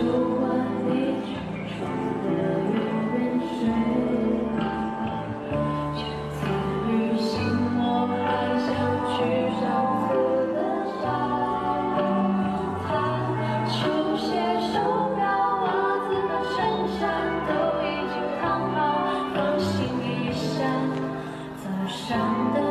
如果你去住的海边睡，这次旅行我还想去上次的沙滩，球鞋、手表、袜子和衬衫都已经烫好，放心一下，早上的。